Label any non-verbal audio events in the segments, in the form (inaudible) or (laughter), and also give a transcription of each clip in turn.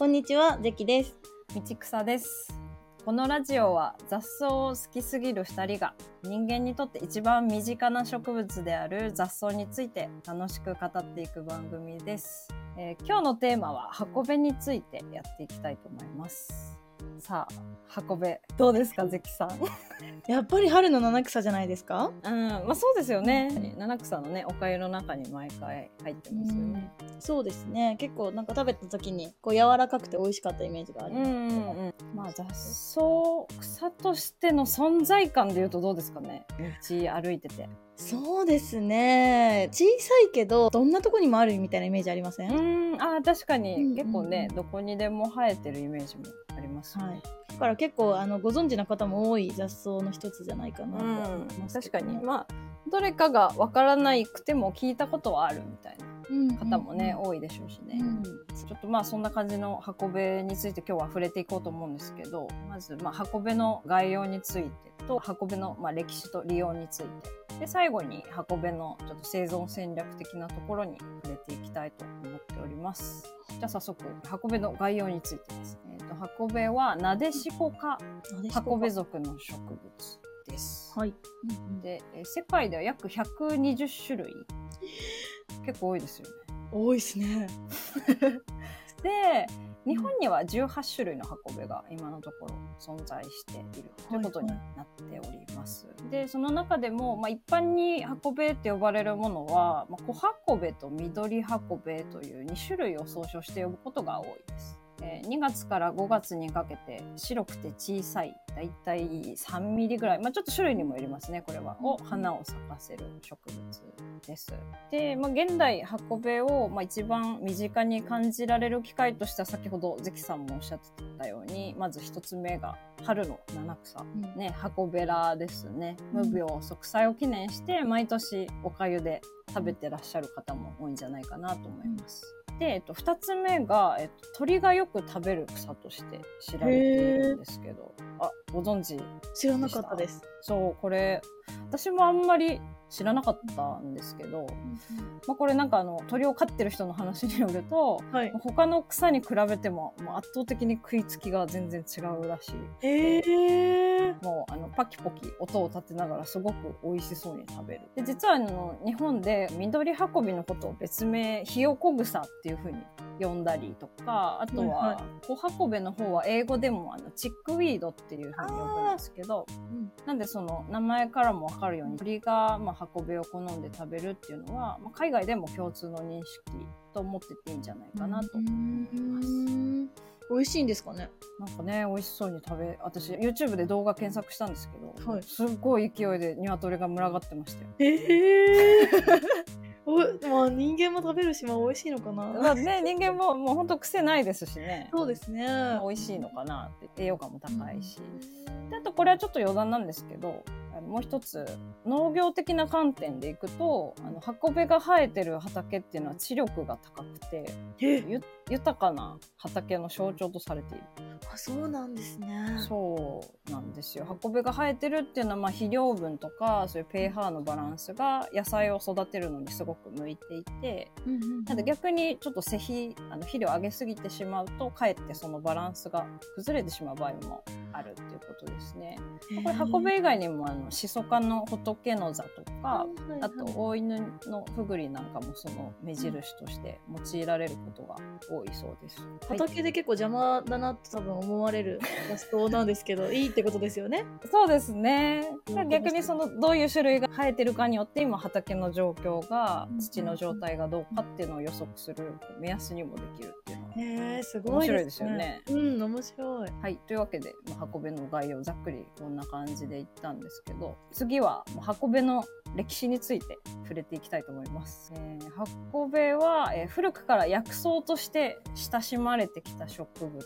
こんにちは、ゼキです。道草です。このラジオは雑草を好きすぎる2人が人間にとって一番身近な植物である雑草について楽しく語っていく番組です、えー今日のテーマは箱弁についてやっていきたいと思います。さあ箱弁どうですか？関さん。やっぱり春の七草じゃないですか？うんまあそうですよね。七草のねお粥の中に毎回入ってますよね。そうですね。結構なんか食べた時にこう柔らかくて美味しかったイメージがあります。うんうんうん。まあ雑草。草としての存在感でいうとどうですかね？道歩いててそうですね。小さいけど、どんなとこにもあるみたいなイメージありません、うん。あー確かに、うんうんうん。結構ねどこにでも生えてるイメージもありますよはい。ね。。だから結構あのご存知の方も多い雑草の一つじゃないかなと思います確かけどね、に。まあどれかがわからないくても聞いたことはあるみたいなうん。方もね、うん多いでしょうしね、うん。ちょっとまあそんな感じの箱辺について今日は触れていこうと思うんですけどまずまあ箱辺の概要についてと箱辺のまあ歴史と利用について。で最後に箱辺のちょっと生存戦略的なところに触れていきたいと思っております。じゃあ早速箱辺の概要についてです。えー、と箱辺はナデシコ科箱辺属の植物です。はい。で、えー世界では約120種類結構多いですよね。多いですね。(laughs) で日本には18種類の箱辺が今のところ存在しているということになっております。でその中でも、まあ、一般に箱辺って呼ばれるものは、まあ、小箱辺と緑箱辺という2種類を総称して呼ぶことが多いです。えー2月から5月にかけて白くて小さいだいたい3ミリぐらい、まあ、ちょっと種類にもよりますねこれは。を花を咲かせる植物です。で、まあ、現代箱辺を、まあ、一番身近に感じられる機会としては先ほど関さんもおっしゃってたようにまず一つ目が春の七草、うん。ね、箱べらですね。うん。無病息災を記念して毎年おかゆで食べてらっしゃる方も多いんじゃないかなと思います。で、えっと、2つ目が、えっと、鳥がよく食べる草として知られているんですけどあご存知知らなかったです。そうこれ私もあんまり知らなかったんですけど、まあ、これなんかあの鳥を飼ってる人の話によるとはい。他の草に比べてももう圧倒的に食いつきが全然違うらしいへえ。もうあのパキポキ音を立てながらすごく美味しそうに食べるで実はあの日本で緑運びのことを別名ひよこ草っていう風に呼んだりとかあとは小運べの方は英語でもあのチックウィードっていう風に呼ぶんですけどうん。なんでその名前からも分かるように鳥がまあ運べを好んで食べるっていうのは、まあ、海外でも共通の認識と思ってていいんじゃないかなと思います。美味しいんですかね？なんかね美味しそうに食べ私 YouTube で動画検索したんですけど、はい。すっごい勢いで鶏が群がってましたよ。ええおまあ人間も食べるし、まあ美味しいのかな。まあね人間ももうほんと癖ないですしね。そうですね。まあ美味しいのかなって栄養価も高いし。であとこれはちょっと余談なんですけどもう一つ農業的な観点でいくとあの箱辺が生えてる畑っていうのは知力が高くて豊かな畑の象徴とされている。あ、そうなんですね。そうなんですよ箱辺が生えてるっていうのはまあ肥料分とかそういう pH のバランスが野菜を育てるのにすごく向いていてうんうんなんで逆にちょっと施肥あの肥料上げすぎてしまうとかえってそのバランスが崩れてしまう場合もあるっていうことですね。これ箱辺以外にもあのシソ科の仏の座とかあと大犬のふぐりなんかもその目印として用いられることが多いそうです。はい畑で結構邪魔だなと多分思われるラストなんですけど、(laughs) いいってことですよね。そうですねうん。逆にそのどういう種類が生えてるかによって今畑の状況がうん土の状態がどうかっていうのを予測する目安にもできるっていうへえ、すごい面白いですよね。うん、面白い。はい。というわけで、まあ、箱辺の概要ざっくりこんな感じで言ったんですけど、次は箱辺の歴史について触れていきたいと思います。えー箱辺は、えー古くから薬草として親しまれてきた植物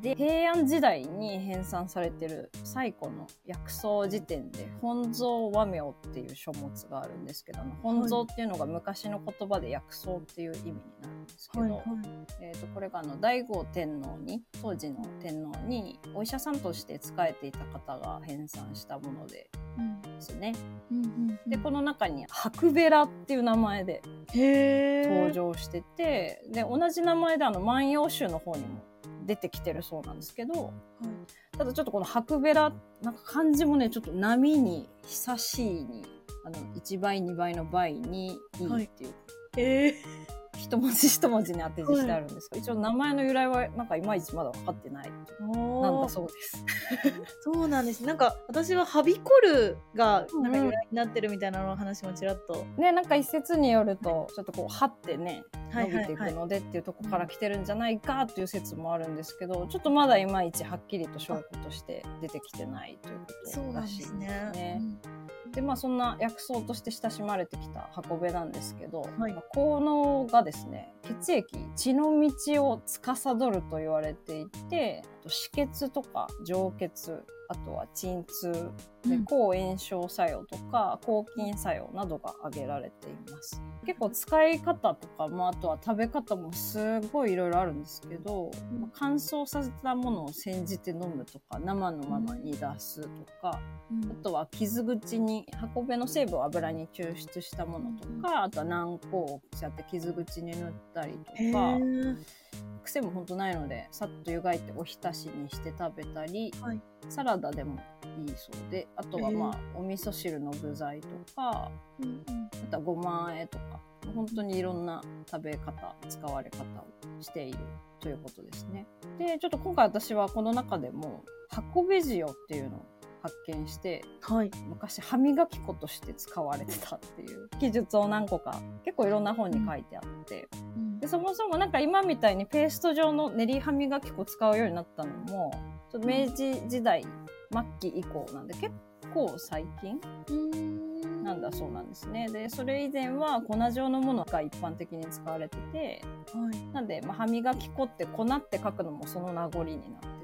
で平安時代に編纂されてる最古の薬草辞典で本草和名っていう書物があるんですけど本草っていうのが昔の言葉で薬草っていう意味になるんですけど、えー、とこれがあの醍醐天皇に当時の天皇にお医者さんとして仕えていた方が編纂したものでうん。ですね。うんうんでこの中に「白ベラ」っていう名前で登場しててで同じ名前であの「万葉集」の方にも出てきてるそうなんですけど、ただちょっとこの白ベラ、なんか漢字もね、ちょっと波に久しいに、あの、1倍、2倍の倍にいいっていう、え一文字一文字に当て字してあるんですけど、一応名前の由来はなんかいまいちまだ分かってない。ー、なんだそうです。(laughs) そうなんです。なんか私ははびこるがなんか由来になってるみたいなの話もちらっと。ね、なんか一説によると、ちょっとこう、張ってね、はいはいはい伸びていくのでっていうところから来てるんじゃないかっていう説もあるんですけど、ちょっとまだいまいちはっきりと証拠として出てきてないということらしいですすねね。。でまあそんな薬草として親しまれてきた箱べなんですけど、はい。まあ効能がですね血液血の道を司ると言われていて止血とか上血あとは鎮痛でうん抗炎症作用とか抗菌作用などが挙げられています。結構使い方とかもあとは食べ方もすごいいろいろあるんですけど、乾燥させたものを煎じて飲むとか生のままに出すとか、うん。あとは傷口に運べの成分を油に抽出したものとか、あとは軟膏をこうやって傷口に塗ったりとへか、ー癖もほんとないのでさっと湯がいておひたしにして食べたり、はい。サラダでもいいそうであとはまあ、お味噌汁の具材とかうんうんあとはごま和えとか本当にいろんな食べ方使われ方をしているということですね。でちょっと今回私はこの中でも箱べ塩っていうのを発見してはい。昔歯磨き粉として使われてたっていう。(laughs) 記述を何個か結構いろんな本に書いてあって。でそもそもなんか今みたいにペースト状の練り歯磨き粉使うようになったのもちょっと明治時代末期以降なんで結構最近うん。なんだそうなんですね。でそれ以前は粉状のものが一般的に使われててはい。なんで、まあ、歯磨き粉って粉って書くのもその名残になっ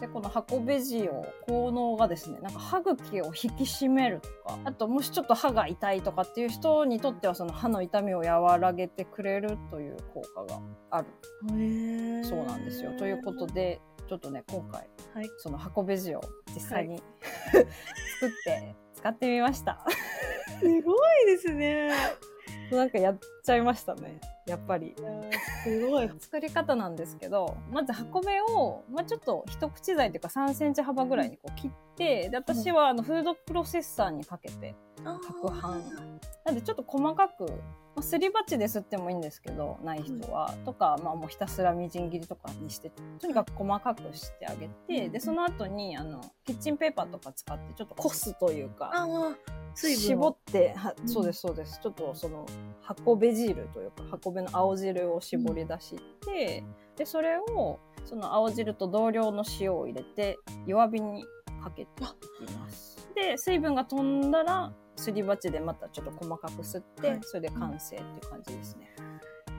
でこの箱ベジオ効能がですねなんか歯茎を引き締めるとかあともしちょっと歯が痛いとかっていう人にとってはその歯の痛みを和らげてくれるという効果があるそうなんですよ。ということでちょっとね今回はい。その箱ベジを実際に、(laughs) 作って使ってみました。すごいですね。(laughs) なんかやっちゃいましたねやっぱり。すごい。作り方なんですけどまず箱目を、まあ、ちょっと一口大というか3センチ幅ぐらいにこう切ってで私はあのフードプロセッサーにかけて攪拌なんでちょっと細かく、まあ、すり鉢ですってもいいんですけどない人は、とか、まあ、もうひたすらみじん切りとかにしてとにかく細かくしてあげて、うんでその後にあのキッチンペーパーとか使ってちょっとこすというか。絞をってはうんそうですそうですちょっとその箱べ汁というか箱べの青汁を絞り出して、でそれをその青汁と同量の塩を入れて弱火にかけていきます。で水分が飛んだらすり鉢でまたちょっと細かく吸って、はい。それで完成っていう感じですね。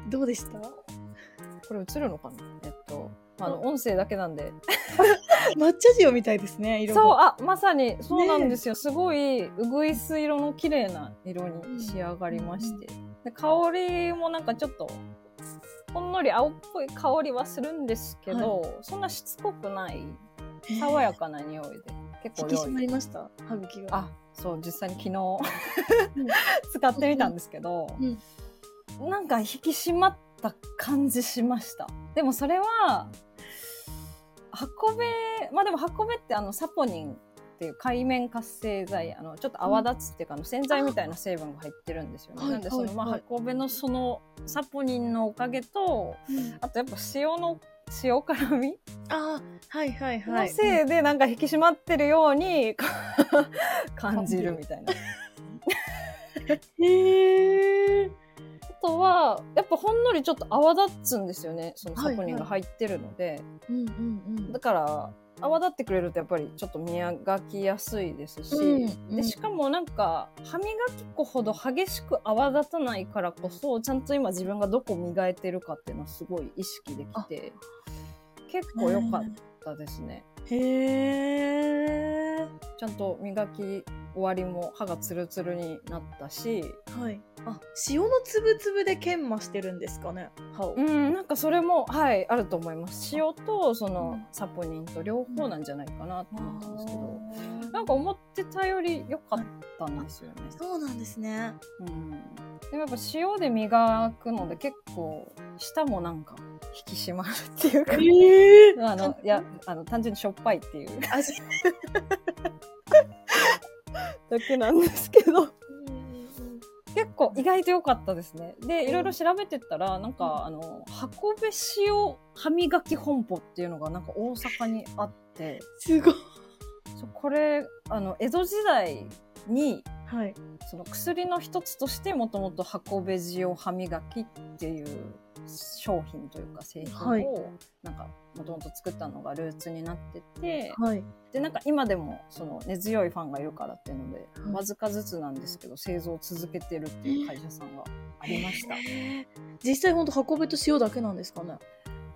どうでした？これ映るのかな？えっとあの音声だけなんで (laughs) (laughs) 抹茶塩みたいですね、色そうが。あまさにそうなんですよ、すごいうぐいす色の綺麗な色に仕上がりまして、で香りもなんかちょっとほんのり青っぽい香りはするんですけど、そんなしつこくない爽やかな匂いで結構引き締まりました、歯茎が。あそう実際に昨日 (laughs) 使ってみたんですけど、なんか引き締まった感じしました。でもそれは箱べまあでも箱べってあのサポニンっていう海面活性剤あのちょっと泡立つっていうか、あの洗剤みたいな成分が入ってるんですよね、はいなんでその、まあ、はいはい箱べのそのサポニンのおかげとうんあとやっぱ塩の塩辛みあーはいはいはい。のせいでなんか引き締まってるように (laughs) 感じるみたいな。へえ。ほんのりちょっと泡立つんですよねそのサポニンが入ってるので、うんうんうん。だから泡立ってくれるとやっぱりちょっと磨きやすいですし、うんうん。でしかもなんか歯磨き粉ほど激しく泡立たないからこそちゃんと今自分がどこ磨いてるかっていうのはすごい意識できて結構良かったですね。へえ。ちゃんと磨き終わりも歯がツルツルになったし、はい。あ、塩のつぶつぶで研磨してるんですかね、歯を。うん、なんかそれも、はい、あると思います。塩とそのうんサポニンと両方なんじゃないかなと思ったんですけど、あーなんか思ってたより良かったんですよね。そうなんですね。うん、でもやっぱ塩で磨くので結構舌もなんか引き締まるっていうか、えー、あのいやあの単純にしょっぱいっていう。味だけなんですけど。結構意外と良かったですね。でいろいろ調べてったらなんかあの箱べ塩歯磨き本舗っていうのがなんか大阪にあって。すごい。これあの江戸時代にはい。その薬の一つとしてもともと箱べ塩歯磨きっていう商品というか製品を、はい。なんかもともと作ったのがルーツになっててはい。でなんか今でもその根強いファンがいるからっていうので、はい。わずかずつなんですけど製造を続けてるっていう会社さんがありました。えー。実際本当運べと塩だけなんですかね？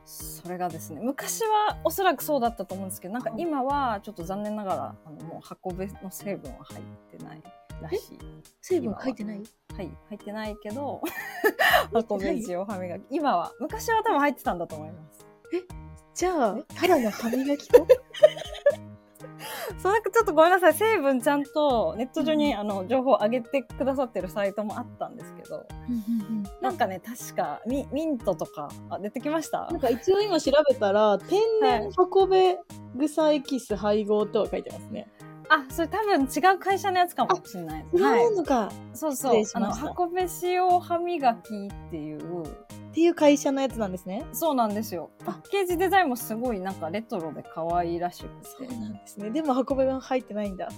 それがですね昔はおそらくそうだったと思うんですけどなんか今はちょっと残念ながらあのもう箱べの成分は入ってないらしい。成分入ってない？はい、入ってないけど、(laughs) 箱べ塩歯磨き。今は、昔は多分入ってたんだと思います。じゃあただの歯磨き粉？(laughs) そうなんかちょっとごめんなさい、成分ちゃんとネット上にあの情報を上げてくださってるサイトもあったんですけど、なんかね、確かミミントとか、あ、出てきました？なんか一応今調べたら天然運べ草エキス配合とは書いてますね。あ、それ多分違う会社のやつかもしれないです。違はい。うのか、そうそうあの、箱べ塩歯磨きっていう、っていう会社のやつなんですね。そうなんですよ。パッケージデザインもすごいなんかレトロで可愛いらしくそうて。なんですね。でも運べが入ってないんだ。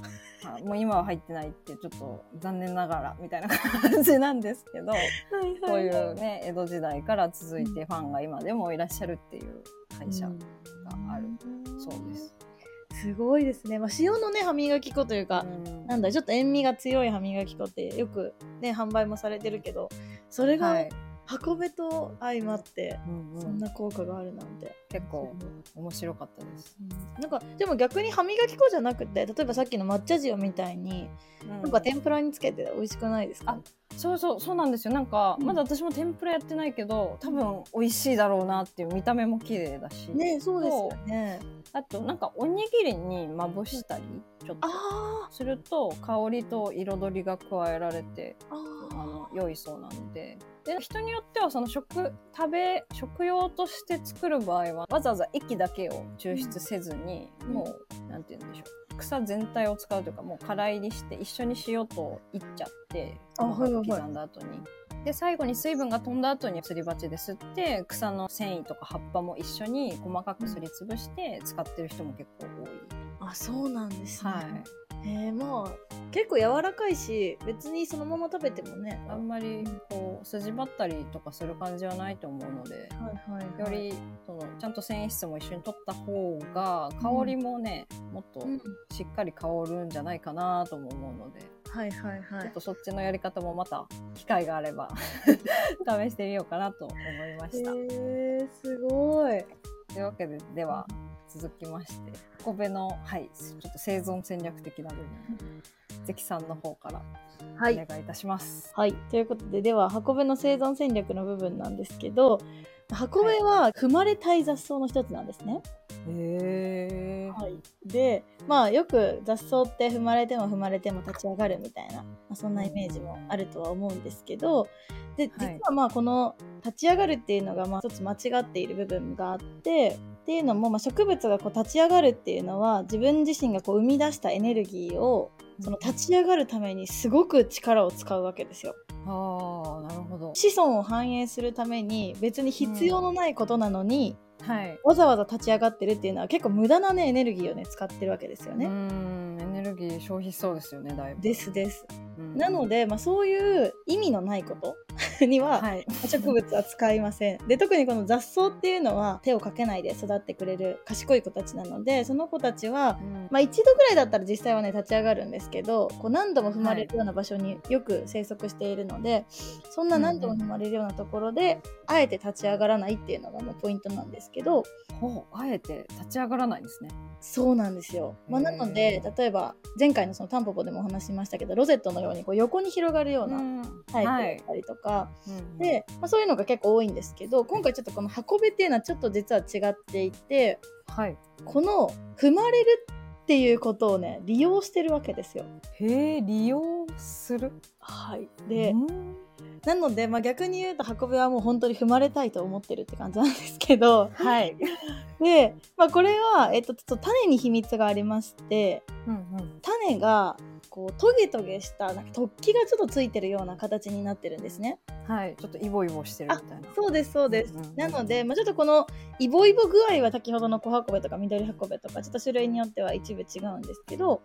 あもう今は入ってないってちょっと残念ながらみたいな感じなんですけど、こういうね江戸時代から続いてファンが今でもいらっしゃるっていう会社があるそうです。すごいですね。まあ、塩のね歯磨き粉というか、うんなんだちょっと塩味が強い歯磨き粉ってよくね販売もされてるけどそれがはい、運べと相まって、うんうんそんな効果があるなんて。結構面白かったです。なんかでも逆に歯磨き粉じゃなくて例えばさっきの抹茶塩みたいに、なんか天ぷらにつけて美味しくないですか、そうそうそうなんですよ。なんか、うん。まだ私も天ぷらやってないけど多分美味しいだろうなっていう見た目も綺麗だし、ねそうですよね。あとなんかおにぎりにまぶしたりちょっと。あすると香りと彩りが加えられてー。ああの良いそうなので。で人によってはその食食べ食用として作る場合はわざわざ液だけを抽出せずに、うん。もうなんて言うんでしょう草全体を使うというかもう空入りして一緒に塩といっちゃって刻んだ後に。で最後に水分が飛んだ後にすり鉢で吸って草の繊維とか葉っぱも一緒に細かくすりつぶして使ってる人も結構多い。あそうなんですね。はいえー、まあ結構柔らかいし別にそのまま食べてもね。あんまりこう筋張ったりとかする感じはないと思うので、はいはい、よりそのちゃんと繊維質も一緒に取った方が香りもね、もっとうん、しっかり香るんじゃないかなとも思うので、はいはいはいちょっと。そっちのやり方もまた機会があれば (laughs) 試してみようかなと思いました。へーすごい。というわけででは続きましてコベの、はい、ちょっと生存戦略的な部分関さんの方からおはい願いいたします。はい。ということで、では、箱べの生存戦略の部分なんですけど、箱べは踏まれたい雑草の一つなんですね。へーはい。で、まあ、よく雑草って踏まれても踏まれても立ち上がるみたいな、まあ、そんなイメージもあるとは思うんですけど、で、実はいはまあ、この立ち上がるっていうのが、まあ、一つ間違っている部分があって、っていうのも、まあ、植物がこう立ち上がるっていうのは自分自身がこう生み出したエネルギーをその立ち上がるためにすごく力を使うわけですよ。ああなるほど。子孫を繁栄するために別に必要のないことなのに、はい。わざわざ立ち上がってるっていうのは結構無駄なねエネルギーをね使ってるわけですようね。んエネルギー消費しそうですよねだいぶ。ですです。うんなので、まあ、そういう意味のないことには、はい。(laughs) 植物は使いません。で特にこの雑草っていうのは手をかけないで育ってくれる賢い子たちなのでその子たちは、うんまあ、一度ぐらいだったら実際はね立ち上がるんですけどこう何度も踏まれるような場所によく生息しているので、そんな何度も踏まれるようなところで、あえて立ち上がらないっていうのがもうポイントなんですけどほうあえて立ち上がらないんですね。そうなんですよ。まあ、へなーので例えば前回のそのタンポポでもお話ししましたけどロゼットのようにこう横に広がるようなタイプだったりとか、うんで、まあ、そういうのが結構多いんですけど今回ちょっとこの運べっていうのはちょっと実は違っていてはい。この踏まれるっていうことをね利用してるわけですよ。へえ利用する？はい、でうんなので、まあ、逆に言うと運びはもう本当に踏まれたいと思ってるって感じなんですけどはい。で、まあ、これは、えっと、ちょっと種に秘密がありましてうんうん。種がこうトゲトゲしたなんか突起がちょっとついてるような形になってるんですね。はい。ちょっとイボイボしてるみたいな。そうですそうです。うんうんうんなので、まあ、ちょっとこのイボイボ具合は先ほどの小運べとか緑運べとかちょっと種類によっては一部違うんですけど、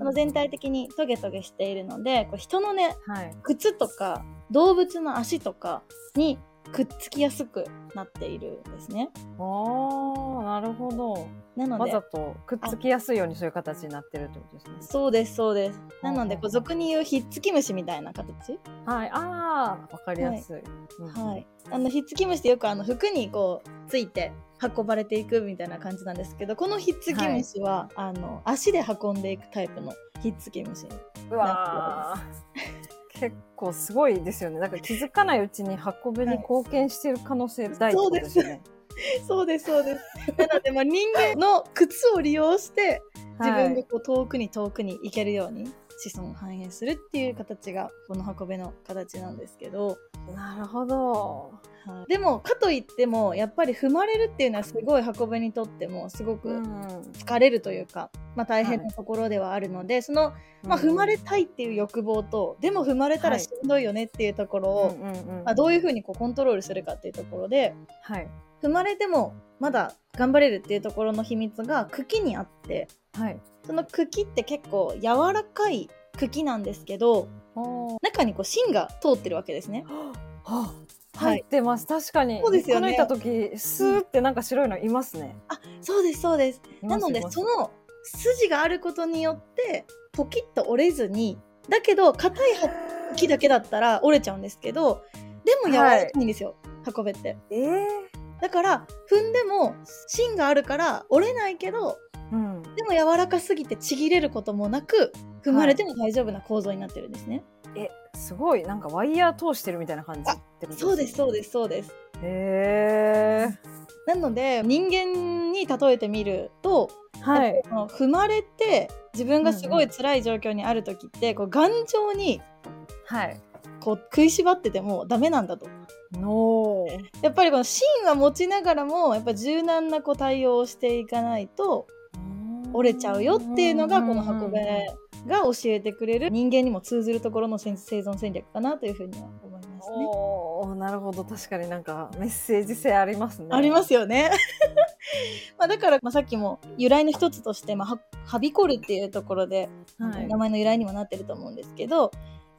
あの全体的にトゲトゲしているのでこう人のねはい。靴とか動物の足とかにくっつきやすくなっているんですね。おー、なるほど。なのでわざとくっつきやすいようにそういう形になってるってことですね。そうですそうです。なのでうんこう俗に言うひっつき虫みたいな形？はい。あー、わかりやすい。うんはい。あのひっつき虫ってよくあの服にこうついて運ばれていくみたいな感じなんですけど、このひっつき虫は、あの足で運んでいくタイプのひっつき虫。うわー。結構すごいですよね。なんか気づかないうちに運びに貢献してる可能性大ですよね。(laughs) そうですそうです。なのでまあ人間の靴を利用して自分はいがこう遠くに遠くに行けるように子孫を繁栄するっていう形がこの運べの形なんですけど、なるほど。はい、でもかといってもやっぱり踏まれるっていうのはすごい運べにとってもすごくうん。疲れるというか、まあ、大変なところではあるので、その、まあ、踏まれたいっていう欲望と、でも踏まれたらしんどいよねっていうところを、まあ、どういうふうにこうコントロールするかっていうところではい。踏まれてもまだ頑張れるっていうところの秘密が茎にあってはい。その茎って結構柔らかい茎なんですけど中にこう芯が通ってるわけですね。ははい入ってます。確かに。そうですよね抜いた時、スーってなんか白いのいますね。あそうですそうです。なのでその筋があることによってポキッと折れずにだけど硬い木だけだったら折れちゃうんですけどでも柔らかいんですよ、運べって。ええだから踏んでも芯があるから折れないけどうん。でも柔らかすぎてちぎれることもなく踏まれても大丈夫な構造になってるんですね。え、すごい。なんかワイヤー通してるみたいな感じってことそうですそうす。ですそうです。へえ。なので人間に例えてみるとはい。踏まれて自分がすごい辛い状況にある時って、こう頑丈にはい。こう食いしばっててもダメなんだと。のやっぱりこの芯は持ちながらもやっぱ柔軟なこう対応をしていかないと折れちゃうよっていうのがこの運べが教えてくれる人間にも通ずるところの生存戦略かなというふうには思いますね。おーなるほど。確かになんかメッセージ性ありますね。ありますよね。(laughs) まあだから、まあ、さっきも由来の一つとして、まあ、ははびこるっていうところで、はい。名前の由来にもなってると思うんですけどやっ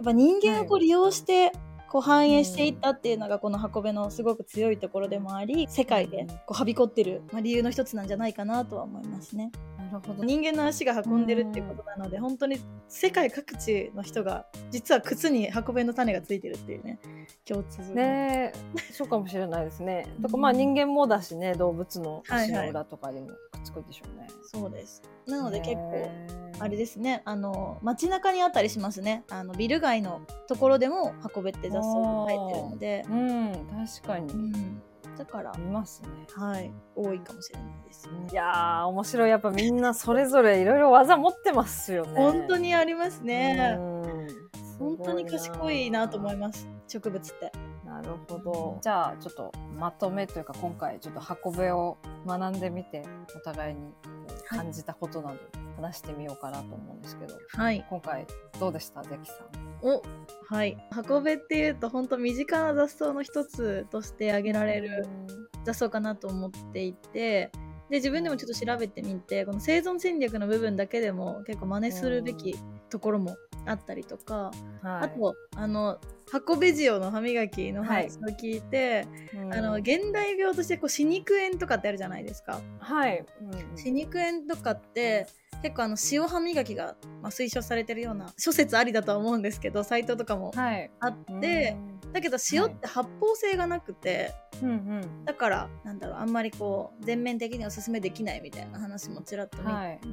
ぱ人間をこう利用して、こう反映していったっていうのがこの箱べのすごく強いところでもあり世界でこうはびこってる、まあ、理由の一つなんじゃないかなとは思いますね。なるほど。人間の足が運んでるっていうことなので本当に世界各地の人が実は靴に運べの種がついてるっていうね共通ねえそうかもしれないですね。うん。とかまあ人間もだしね動物の足はいはいの裏とかにもくっつくでしょうね。そうです。なので結構あれですね。あの街中にあったりしますね。あのビル街のところでも運べって雑草が生えてるので、うん。確かうにん、だから。見ますね。はい。多いかもしれないです、いやー面白い。やっぱみんなそれぞれいろいろ技持ってますよね。本当にありますね、うん。本当に賢いなと思いまます。植物って。な。るほど。じゃあちょっとまとめというか今回ちょっと運べを学んでみてお互いに感じたことなど話してみようかなと思うんですけど、はい。今回どうでしたゼキさん？おはい。運べっていうと本当身近な雑草の一つとして挙げられる雑草かなと思っていてで自分でもちょっと調べてみてこの生存戦略の部分だけでも結構真似するべきところもあったりとか、はい、あとあの運べ塩の歯磨きのはい。話を聞いて、うん。あの現代病としてこう歯肉炎とかってあるじゃないですか。はい、うん歯肉炎とかって結構あの塩歯磨きが、まあ、推奨されてるような諸説ありだとは思うんですけどサイトとかもはい、あって、だけど塩って発泡性がなくて、うんうん。だからなんだろうあんまりこう全面的におすすめできないみたいな話もちらっと見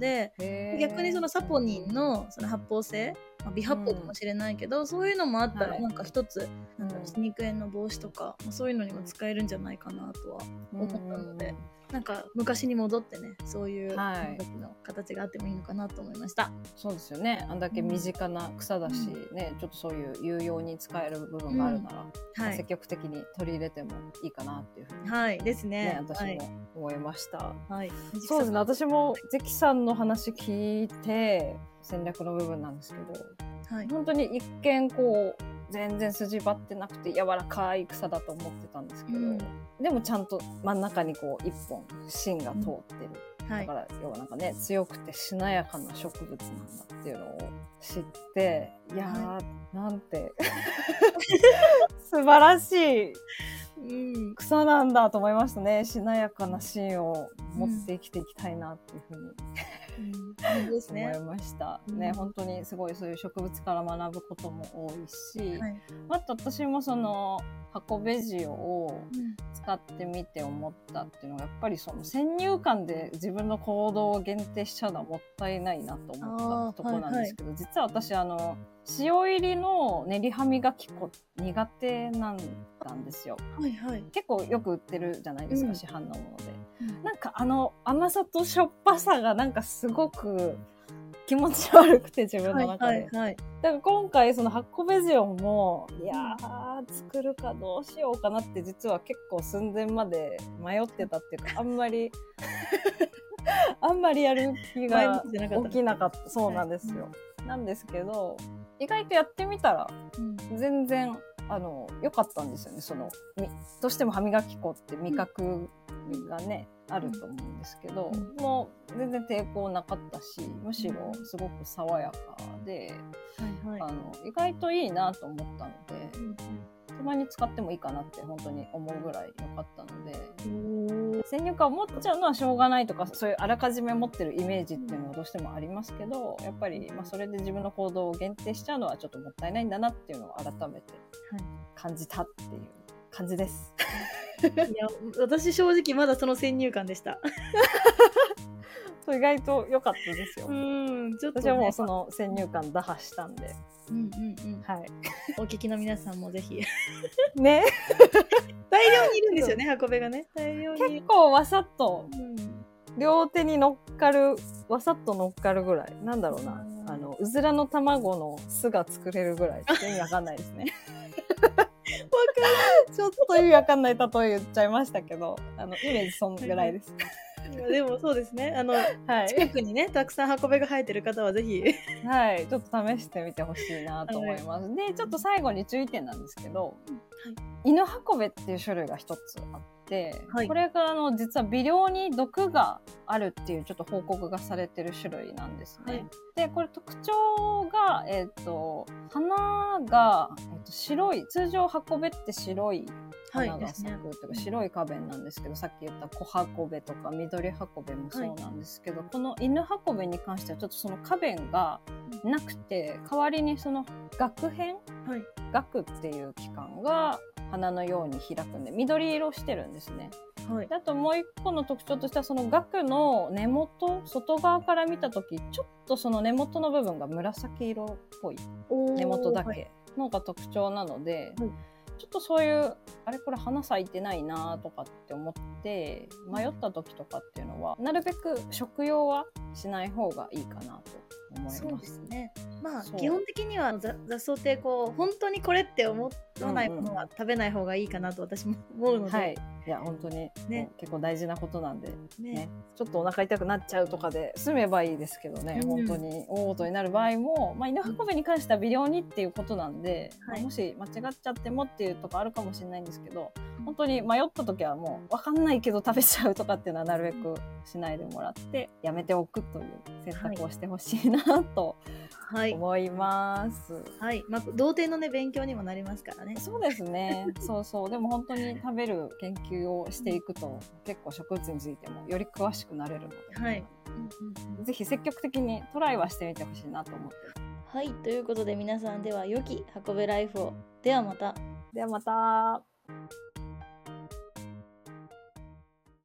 て、はい。逆にそのサポニンのその発泡性、まあ、微発泡かもしれないけど、そういうのもあったはい。らなんか一つ、なん肉炎の防止とか、まあ、そういうのにも使えるんじゃないかなとは思ったので、なんか昔に戻ってねそういうはい時の形があってもいいのかなと思いました。そうですよねあんだけ身近な草だし、ねちょっとそういう有用に使える部分があるなら、はい積極的に取り入れてもいいかなっていうふうに、はいですね。ね私も思いました。はい。はい。そうですね私も関さんの話聞いて戦略の部分なんですけどはい。本当に一見こう全然筋張ってなくて柔らかい草だと思ってたんですけど、うん。でもちゃんと真ん中にこう一本芯が通ってる、はい。だか。ら要はなんかね強くてしなやかな植物なんだっていうのを知っていやー、なんて。(laughs) 素晴らしい。うん。草なんだと思いましたね。しなやかな芯を持って生きていきたいなっていうふうにうん、です思ねい。ました、うん。ね本当にすごいそういう植物から学ぶことも多いし、はい。あと私もその箱ベジオをうん。使ってみて思ったっていうのがやっぱりその先入観で自分の行動を限定しちゃうのはもったいないなと思ったところなんですけど、実は私あの塩入りの練り歯磨き粉苦手なんですよ。はいはい。結構よく売ってるじゃないですか、うん。市販のもので。うんなんかあの甘さとしょっぱさがなんかすごく気持ち悪くて自分の中で、はいはいはい。だから今回その発酵ベジオンもいやー作るかどうしようかなって実は結構寸前まで迷ってたっていうかあんまり (laughs) あんまりやる気前が向きじゃなかった。起きなかった。そうなんですよ、なんですけど意外とやってみたらうん。全然あの良かったんですよね。そのみどうしても歯磨き粉って味覚がね、あると思うんですけど、うん。もう全然抵抗なかったしむしろすごく爽やかで、はいはい。あの意外といいなと思ったのでうんたまに使ってもいいかなって本当に思うぐらい良かったのでうん先入観を持っちゃうのはしょうがないとかそういうあらかじめ持ってるイメージっていうのはどうしてもありますけどやっぱり、まあ、それで自分の行動を限定しちゃうのはちょっともったいないんだなっていうのを改めて感じたっていう感じです。いや私正直まだその先入観でした。(laughs) 意外と良かったですよ。ん、ちょっと、ね、私はもうその先入観打破したんで、うんうんうん。はい。お聞きの皆さんもぜひ。ね、(laughs) 大量にいるんですよね、箱べがね。大量に。結構わさっとうん。両手に乗っかる、わさっと乗っかるぐらい。なんだろうな。うんあの、うずらの卵の巣が作れるぐらい。ちょっと意味わかんないですね。(laughs) ちょっと意味わかんない例え言っちゃいましたけど、あの、イメージそんぐらいです。でもそうですね。あの、はい。近くにね、たくさん箱べが生えてる方はぜひ。はい。ちょっと試してみてほしいなと思います。で、ちょっと最後に注意点なんですけど、犬運べっていう種類が一つあって、はい。これがあの実は微量に毒があるっていうちょっと報告がされてる種類なんですね。はい。でこれ特徴が、えっと花が、えっと白い通常運べって白いはい。花が咲くとか、白い花弁なんですけどさっき言った小運べとか緑運べもそうなんですけど、この犬運べに関してはちょっとその花弁がなくて代わりにその額片はい。額っていう器官が花のように開くんで緑色してるんですね。はいで。あともう一個の特徴としてはその額の根元外側から見た時ちょっとその根元の部分が紫色っぽい根元だはいけのが特徴なので、はいちょっとそういうあれこれ花咲いてないなとかって思って迷った時とかっていうのはなるべく食用はしない方がいいかなと思います。そうですね。まあ基本的には雑雑草ってこう本当にこれって思わないものは食べない方がいいかなと私も思うので、はい、いや本当に、ね。結構大事なことなんで。ね。ね、ちょっとお腹痛くなっちゃうとかで済めばいいですけどね、うん。本当に。大事になる場合も、まあ、犬運びに関しては微量にっていうことなんで、はい。まあもし間違っちゃってもっていうとこあるかもしれないんですけど本当に迷った時はもう分かんないけど食べちゃうとかっていうのはなるべくしないでもらってやめておくという選択をしてほしいなとはい思います。はい。まあ童貞のね勉強にもなりますからね。そうですね。(laughs) そうそう。でも本当に食べる研究をしていくと、結構植物についてもより詳しくなれるので、はい。ぜひ積極的にトライはしてみてほしいなと思ってます。はい。ということで皆さんでは良き運べライフを。ではまた。ではまた。